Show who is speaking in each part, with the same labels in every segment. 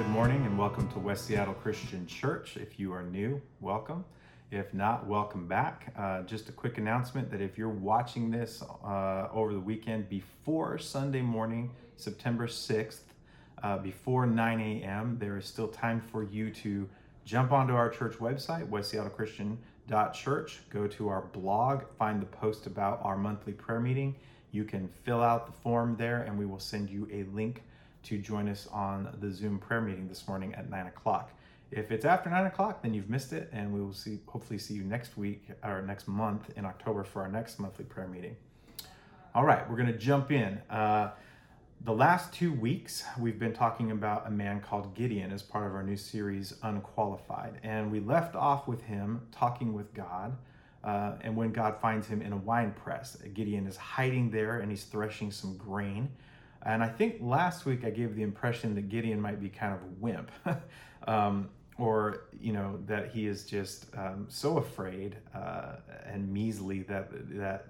Speaker 1: good morning and welcome to West Seattle Christian Church. If you are new, welcome. If not, welcome back. Uh, just a quick announcement that if you're watching this uh, over the weekend before Sunday morning, September 6th, uh, before 9 a.m., there is still time for you to jump onto our church website, westseattlechristian.church, go to our blog, find the post about our monthly prayer meeting. You can fill out the form there, and we will send you a link to join us on the Zoom prayer meeting this morning at 9 o'clock. If it's after 9 o'clock, then you've missed it, and we will see hopefully see you next week or next month in October for our next monthly prayer meeting. All right, we're going to jump in. Uh, the last two weeks, we've been talking about a man called Gideon as part of our new series, Unqualified. And we left off with him talking with God. Uh, and when God finds him in a wine press, Gideon is hiding there and he's threshing some grain. And I think last week I gave the impression that Gideon might be kind of a wimp, um, or you know that he is just um, so afraid uh, and measly that that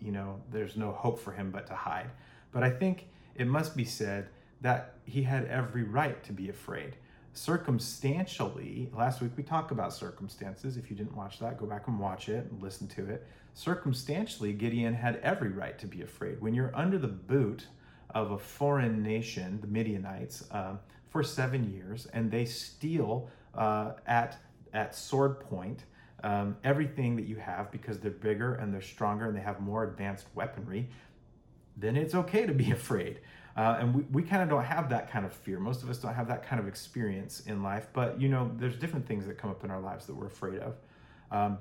Speaker 1: you know there's no hope for him but to hide. But I think it must be said that he had every right to be afraid. Circumstantially, last week we talked about circumstances. If you didn't watch that, go back and watch it and listen to it. Circumstantially, Gideon had every right to be afraid. When you're under the boot of a foreign nation, the Midianites, uh, for seven years, and they steal uh, at at sword point um, everything that you have because they're bigger and they're stronger and they have more advanced weaponry. Then it's okay to be afraid. Uh, and we, we kind of don't have that kind of fear. Most of us don't have that kind of experience in life, but you know, there's different things that come up in our lives that we're afraid of. Um,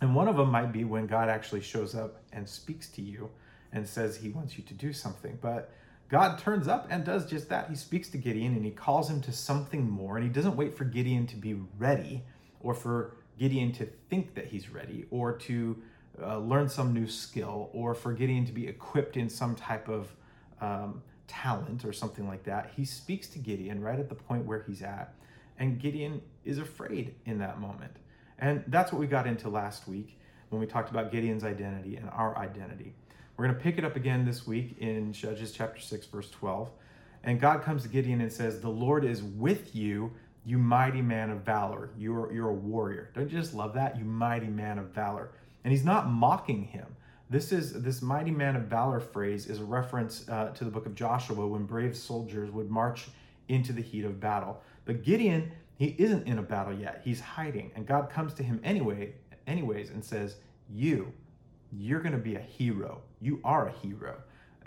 Speaker 1: and one of them might be when God actually shows up and speaks to you and says he wants you to do something. But God turns up and does just that. He speaks to Gideon and he calls him to something more. And he doesn't wait for Gideon to be ready or for Gideon to think that he's ready or to uh, learn some new skill or for Gideon to be equipped in some type of um, talent or something like that. He speaks to Gideon right at the point where he's at. And Gideon is afraid in that moment. And that's what we got into last week when we talked about Gideon's identity and our identity. We're going to pick it up again this week in Judges chapter 6, verse 12. And God comes to Gideon and says, The Lord is with you, you mighty man of valor. You're, you're a warrior. Don't you just love that? You mighty man of valor. And he's not mocking him. This is this mighty man of valor phrase is a reference uh, to the book of Joshua when brave soldiers would march into the heat of battle. But Gideon, he isn't in a battle yet. He's hiding, and God comes to him anyway, anyways, and says, "You, you're going to be a hero. You are a hero.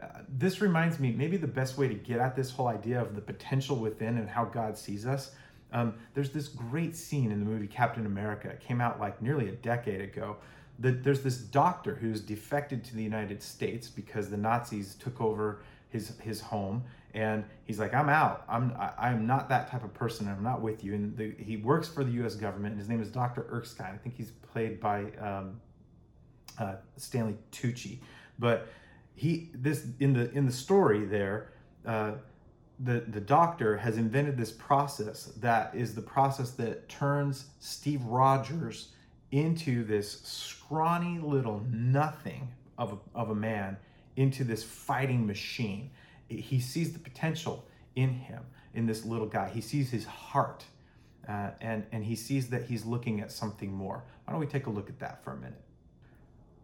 Speaker 1: Uh, this reminds me, maybe the best way to get at this whole idea of the potential within and how God sees us. Um, there's this great scene in the movie Captain America. It came out like nearly a decade ago. That there's this doctor who's defected to the United States because the Nazis took over his his home, and he's like, "I'm out. I'm I, am not that type of person. I'm not with you." And the, he works for the U.S. government. And his name is Doctor Erskine. I think he's played by um, uh, Stanley Tucci, but he this in the in the story there. Uh, the, the doctor has invented this process that is the process that turns Steve Rogers into this scrawny little nothing of a, of a man into this fighting machine. He sees the potential in him, in this little guy. He sees his heart, uh, and, and he sees that he's looking at something more. Why don't we take a look at that for a minute?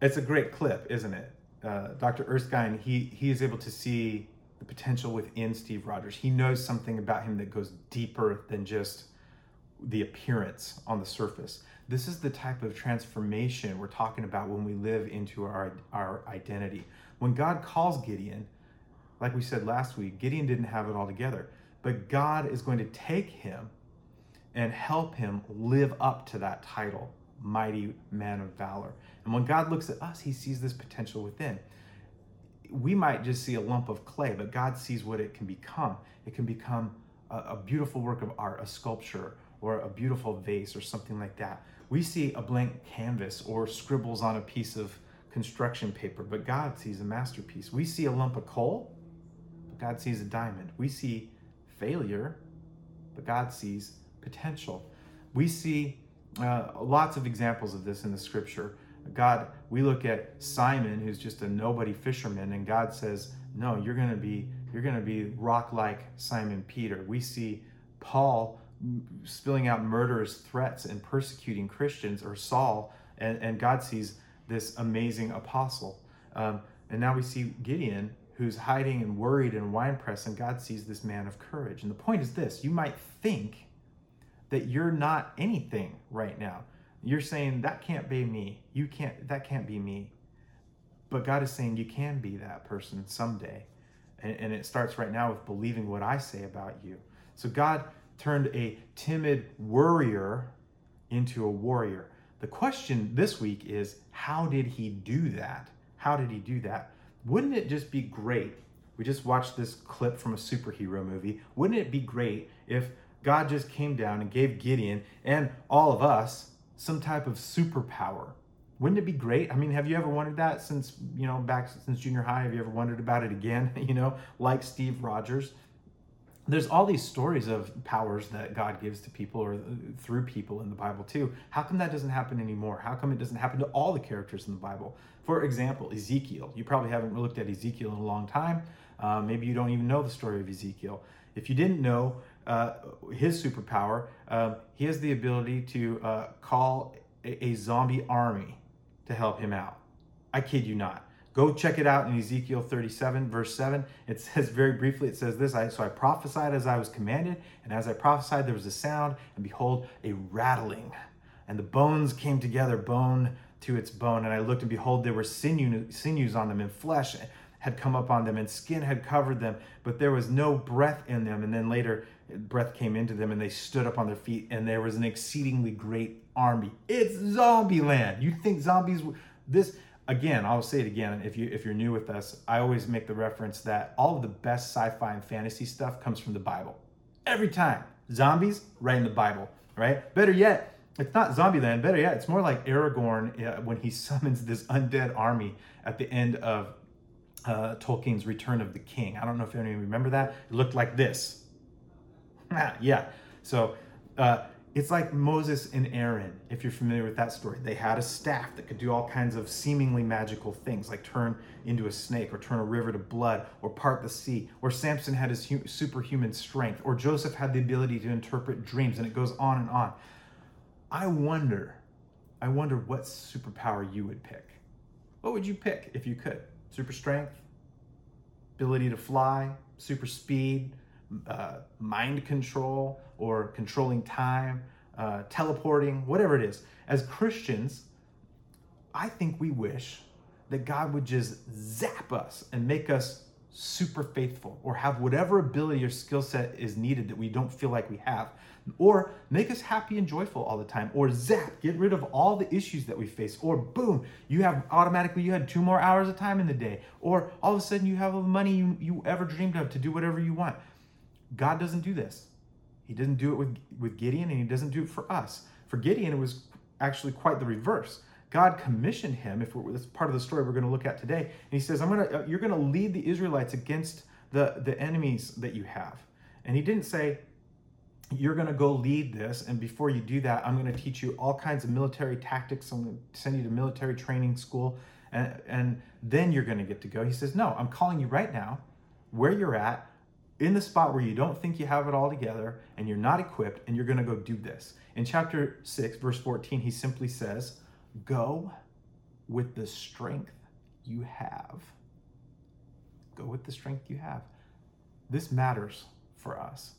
Speaker 1: It's a great clip, isn't it? Uh, Dr. Erskine, he, he is able to see the potential within Steve Rogers. He knows something about him that goes deeper than just the appearance on the surface. This is the type of transformation we're talking about when we live into our, our identity. When God calls Gideon, like we said last week, Gideon didn't have it all together, but God is going to take him and help him live up to that title mighty man of valor. And when God looks at us, he sees this potential within. We might just see a lump of clay, but God sees what it can become. It can become a, a beautiful work of art, a sculpture, or a beautiful vase, or something like that. We see a blank canvas or scribbles on a piece of construction paper, but God sees a masterpiece. We see a lump of coal, but God sees a diamond. We see failure, but God sees potential. We see uh, lots of examples of this in the scripture. God, we look at Simon, who's just a nobody fisherman, and God says, "No, you're going to be you're going to be rock like Simon Peter." We see Paul spilling out murderous threats and persecuting Christians, or Saul, and, and God sees this amazing apostle. Um, and now we see Gideon, who's hiding and worried in a wine press, and God sees this man of courage. And the point is this you might think that you're not anything right now. You're saying that can't be me. You can't that can't be me. But God is saying you can be that person someday. And, and it starts right now with believing what I say about you. So God turned a timid worrier into a warrior. The question this week is how did he do that? How did he do that? Wouldn't it just be great? We just watched this clip from a superhero movie. Wouldn't it be great if God just came down and gave Gideon and all of us some type of superpower? Wouldn't it be great? I mean, have you ever wondered that since, you know, back since junior high? Have you ever wondered about it again? You know, like Steve Rogers? there's all these stories of powers that God gives to people or through people in the Bible too. How come that doesn't happen anymore? How come it doesn't happen to all the characters in the Bible? For example, Ezekiel. You probably haven't looked at Ezekiel in a long time. Uh, maybe you don't even know the story of Ezekiel. If you didn't know uh, his superpower, uh, he has the ability to uh, call a, a zombie army to help him out. I kid you not. Go check it out in Ezekiel 37, verse 7. It says very briefly, it says this I, So I prophesied as I was commanded, and as I prophesied, there was a sound, and behold, a rattling. And the bones came together, bone to its bone. And I looked, and behold, there were sinew, sinews on them, and flesh had come up on them, and skin had covered them, but there was no breath in them. And then later, breath came into them, and they stood up on their feet, and there was an exceedingly great army. It's Zombieland. You think zombies, this again, I'll say it again. If you if you're new with us, I always make the reference that all of the best sci-fi and fantasy stuff comes from the Bible. Every time, zombies right in the Bible, right? Better yet, it's not Zombieland. Better yet, it's more like Aragorn uh, when he summons this undead army at the end of uh, Tolkien's Return of the King. I don't know if anyone remember that. It looked like this. Yeah. So. Uh, it's like Moses and Aaron, if you're familiar with that story. They had a staff that could do all kinds of seemingly magical things, like turn into a snake, or turn a river to blood, or part the sea. Or Samson had his superhuman strength, or Joseph had the ability to interpret dreams, and it goes on and on. I wonder, I wonder what superpower you would pick. What would you pick if you could? Super strength, ability to fly, super speed, uh, mind control or controlling time, uh, teleporting, whatever it is. As Christians, I think we wish that God would just zap us and make us super faithful or have whatever ability or skill set is needed that we don't feel like we have or make us happy and joyful all the time or zap get rid of all the issues that we face or boom you have automatically you had two more hours of time in the day or all of a sudden you have the money you, you ever dreamed of to do whatever you want God doesn't do this. He doesn't do it with, with Gideon, and he doesn't do it for us. For Gideon, it was actually quite the reverse. God commissioned him, if we're, that's part of the story we're going to look at today, and he says, I'm gonna, uh, you're going to lead the Israelites against the, the enemies that you have. And he didn't say, you're going to go lead this, and before you do that, I'm going to teach you all kinds of military tactics. I'm to send you to military training school, and, and then you're going to get to go. He says, No, I'm calling you right now, where you're at in the spot where you don't think you have it all together and you're not equipped and you're going to go do this. In chapter 6, verse 14, he simply says, Go with the strength you have. Go with the strength you have. This matters for us.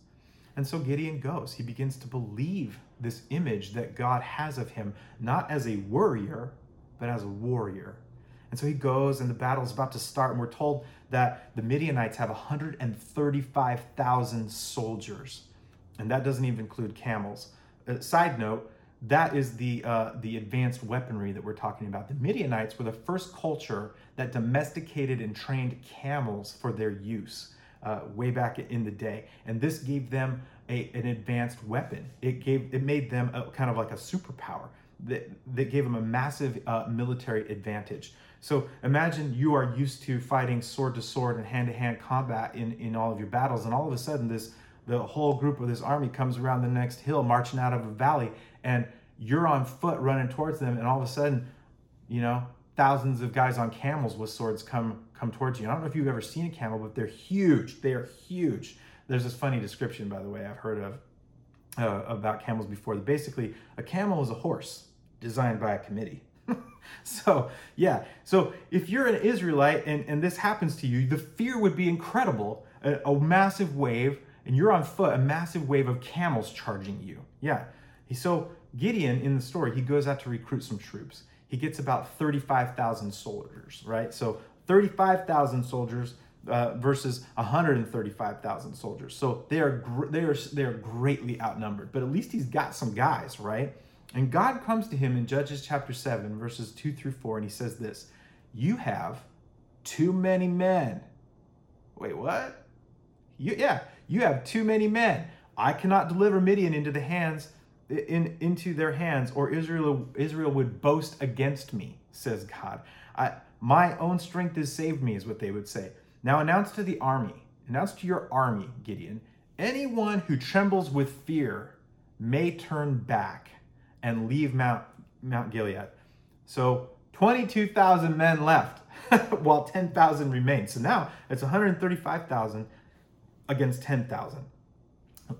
Speaker 1: And so Gideon goes. He begins to believe this image that God has of him, not as a warrior, but as a warrior. And so he goes, and the battle is about to start, and we're told that the Midianites have 135,000 soldiers, and that doesn't even include camels. Uh, side note, that is the uh, the advanced weaponry that we're talking about. The Midianites were the first culture that domesticated and trained camels for their use uh, way back in the day, and this gave them a, an advanced weapon. It gave it made them a, kind of like a superpower that, that gave them a massive uh, military advantage. So imagine you are used to fighting sword to sword and hand to hand combat in, in all of your battles, and all of a sudden, this the whole group of this army comes around the next hill, marching out of a valley, and you're on foot running towards them, and all of a sudden, you know, thousands of guys on camels with swords come come towards you. I don't know if you've ever seen a camel, but they're huge. They are huge. There's this funny description, by the way, I've heard of uh, about camels before. Basically, a camel is a horse designed by a committee. so, yeah. So, if you're an Israelite and, and this happens to you, the fear would be incredible. A, a massive wave, and you're on foot, a massive wave of camels charging you. Yeah. So, Gideon in the story, he goes out to recruit some troops. He gets about 35,000 soldiers, right? So, 35,000 soldiers uh, versus 135,000 soldiers. So they are gr- they are they are greatly outnumbered. But at least he's got some guys, right? And God comes to him in Judges chapter 7 verses 2 through 4 and he says this, "You have too many men." Wait, what? You, yeah, you have too many men. I cannot deliver Midian into the hands in into their hands or Israel Israel would boast against me, says God. I my own strength has saved me is what they would say. Now announce to the army, announce to your army, Gideon, anyone who trembles with fear may turn back and leave Mount, Mount Gilead. So 22,000 men left while 10,000 remain. So now it's 135,000 against 10,000.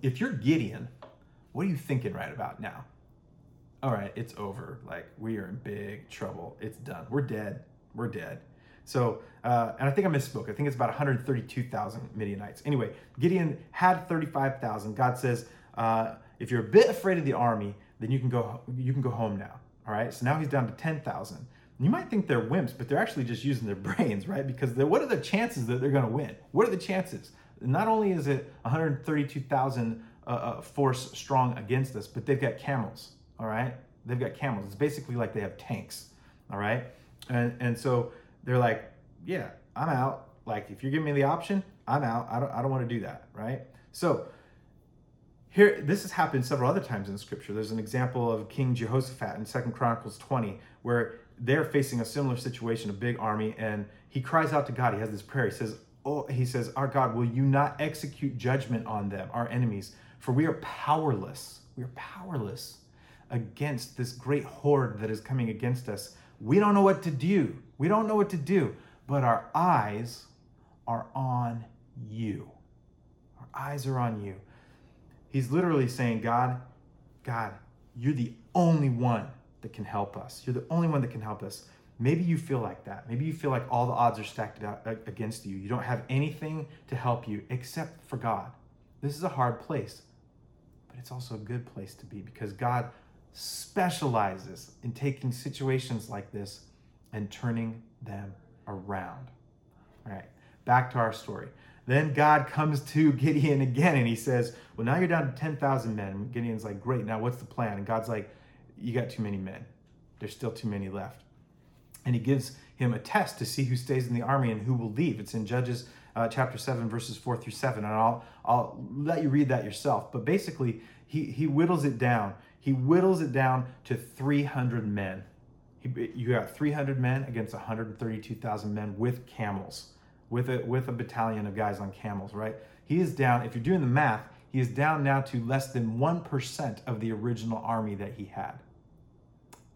Speaker 1: If you're Gideon, what are you thinking right about now? All right, it's over. Like, we are in big trouble. It's done. We're dead. We're dead. So, uh, and I think I misspoke. I think it's about 132,000 Midianites. Anyway, Gideon had 35,000. God says, uh, if you're a bit afraid of the army, then you can go you can go home now. All right. So now he's down to 10,000. You might think they're wimps, but they're actually just using their brains, right? Because what are the chances that they're going to win? What are the chances? Not only is it 132,000 uh, uh, force strong against us, but they've got camels. All right. They've got camels. It's basically like they have tanks. All right. And and so they're like, yeah, I'm out. Like if you're giving me the option, I'm out. I don't I don't want to do that, right? So here this has happened several other times in scripture. There's an example of King Jehoshaphat in Second Chronicles 20 where they're facing a similar situation, a big army, and he cries out to God. He has this prayer. He says, "Oh, he says, our God, will you not execute judgment on them, our enemies? For we are powerless. We are powerless against this great horde that is coming against us. We don't know what to do. We don't know what to do, but our eyes are on you. Our eyes are on you. He's literally saying, God, God, you're the only one that can help us. You're the only one that can help us. Maybe you feel like that. Maybe you feel like all the odds are stacked uh, against you. You don't have anything to help you except for God. This is a hard place, but it's also a good place to be because God specializes in taking situations like this and turning them around. All right, back to our story. Then God comes to Gideon again and he says, Well, now you're down to 10,000 men. Gideon's like, Great, now what's the plan? And God's like, You got too many men. There's still too many left. And he gives him a test to see who stays in the army and who will leave. It's in Judges uh, chapter 7, verses 4 through 7. And I'll, I'll let you read that yourself. But basically, he, he whittles it down he whittles it down to 300 men. He, you got 300 men against 132,000 men with camels, with a, with a battalion of guys on camels, right? He is down, if you're doing the math, he is down now to less than 1% of the original army that he had.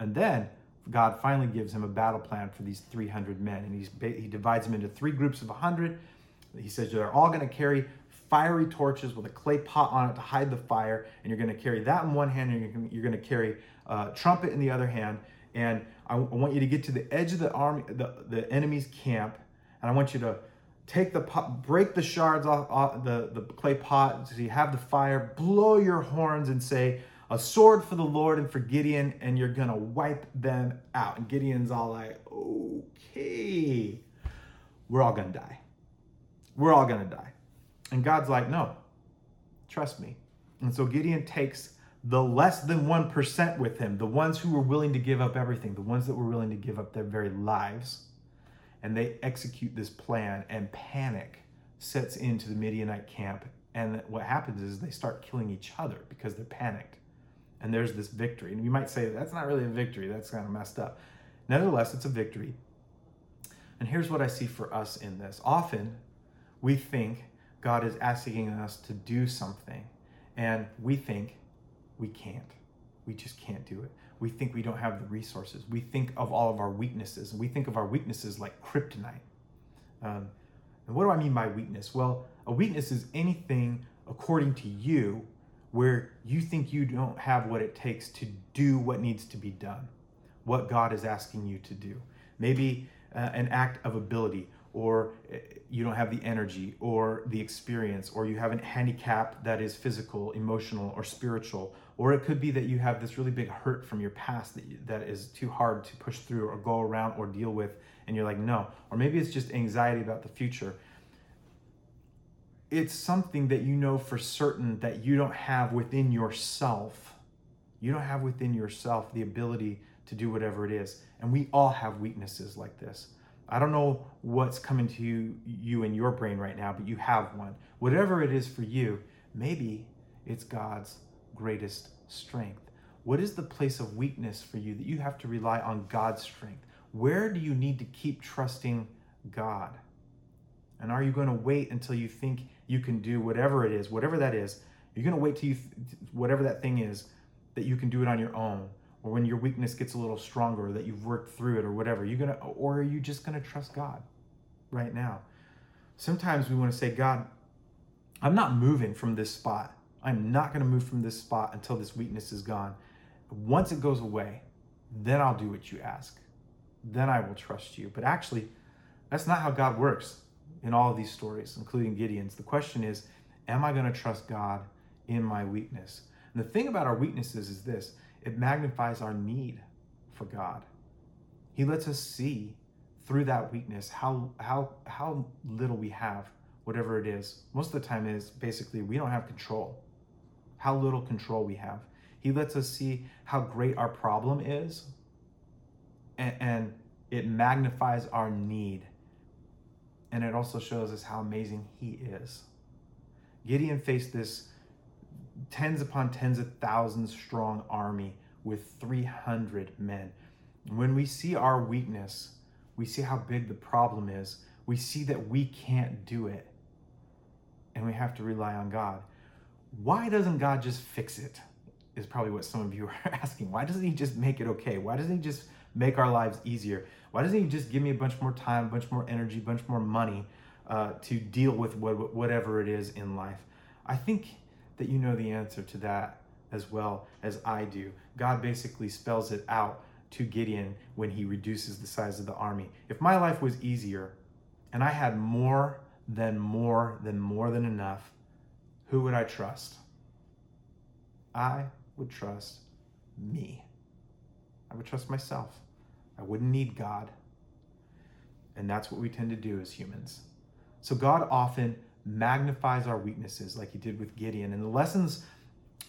Speaker 1: And then God finally gives him a battle plan for these 300 men, and he's, he divides them into three groups of 100. He says they're all going to carry fiery torches with a clay pot on it to hide the fire. And you're going to carry that in one hand, and you're going to carry a trumpet in the other hand. And I, want you to get to the edge of the army, the, the enemy's camp, and I want you to take the pot, break the shards off, off the, the clay pot so you have the fire, blow your horns and say, a sword for the Lord and for Gideon, and you're gonna wipe them out. And Gideon's all like, okay, we're all gonna die. We're all gonna die. And God's like, no, trust me. And so Gideon takes the less than 1% with him, the ones who were willing to give up everything, the ones that were willing to give up their very lives. And they execute this plan, and panic sets into the Midianite camp. And what happens is they start killing each other because they're panicked. And there's this victory. And you might say, that's not really a victory, that's kind of messed up. Nevertheless, it's a victory. And here's what I see for us in this. Often we think God is asking us to do something, and we think we can't. We just can't do it. We think we don't have the resources. We think of all of our weaknesses, we think of our weaknesses like kryptonite. Um, and what do I mean by weakness? Well, a weakness is anything, according to you, where you think you don't have what it takes to do what needs to be done, what God is asking you to do. Maybe uh, an act of ability, or uh, you don't have the energy or the experience, or you have a handicap that is physical, emotional, or spiritual, or it could be that you have this really big hurt from your past that, you, that is too hard to push through or go around or deal with, and you're like, no. Or maybe it's just anxiety about the future it's something that you know for certain that you don't have within yourself. You don't have within yourself the ability to do whatever it is. And we all have weaknesses like this. I don't know what's coming to you, you in your brain right now, but you have one. Whatever it is for you, maybe it's God's greatest strength. What is the place of weakness for you that you have to rely on God's strength? Where do you need to keep trusting God? And are you going to wait until you think you can do whatever it is, whatever that is? You're going to wait till you, whatever that thing is, that you can do it on your own, or when your weakness gets a little stronger, that you've worked through it, or whatever. You're gonna, or are you just going to trust God right now? Sometimes we want to say, God, I'm not moving from this spot. I'm not going to move from this spot until this weakness is gone. Once it goes away, then I'll do what you ask. Then I will trust you. But actually, that's not how God works in all of these stories, including Gideon's. The question is, am I going to trust God in my weakness? And the thing about our weaknesses is this it magnifies our need for God. He lets us see through that weakness how how how little we have, whatever it is. Most of the time is basically we don't have control. How little control we have. He lets us see how great our problem is, and, and it magnifies our need and it also shows us how amazing he is. Gideon faced this tens upon tens of thousands strong army with 300 men. When we see our weakness, we see how big the problem is. We see that we can't do it. And we have to rely on God. Why doesn't God just fix it? Is probably what some of you are asking. Why doesn't He just make it okay? Why doesn't He just make our lives easier? Why doesn't he just give me a bunch more time, a bunch more energy, a bunch more money uh, to deal with what, whatever it is in life? I think that you know the answer to that as well as I do. God basically spells it out to Gideon when he reduces the size of the army. If my life was easier and I had more than more than more than enough, who would I trust? I would trust me. I would trust myself. I wouldn't need God. And that's what we tend to do as humans. So God often magnifies our weaknesses like he did with Gideon. And the lessons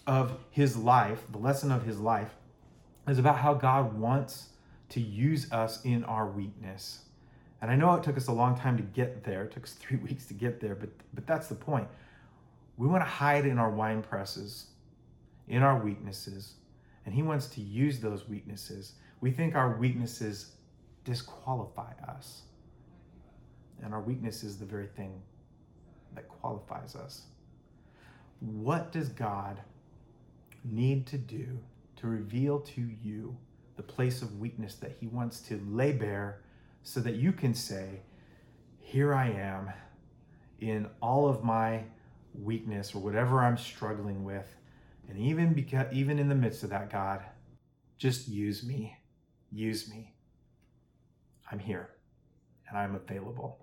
Speaker 1: of his life, the lesson of his life, is about how God wants to use us in our weakness. And I know it took us a long time to get there. It took us three weeks to get there, but, but that's the point. We want to hide in our wine presses, in our weaknesses, and He wants to use those weaknesses we think our weaknesses disqualify us. And our weakness is the very thing that qualifies us. What does God need to do to reveal to you the place of weakness that He wants to lay bare so that you can say, Here I am in all of my weakness or whatever I'm struggling with. And even because, even in the midst of that, God, just use me. Use me. I'm here and I'm available.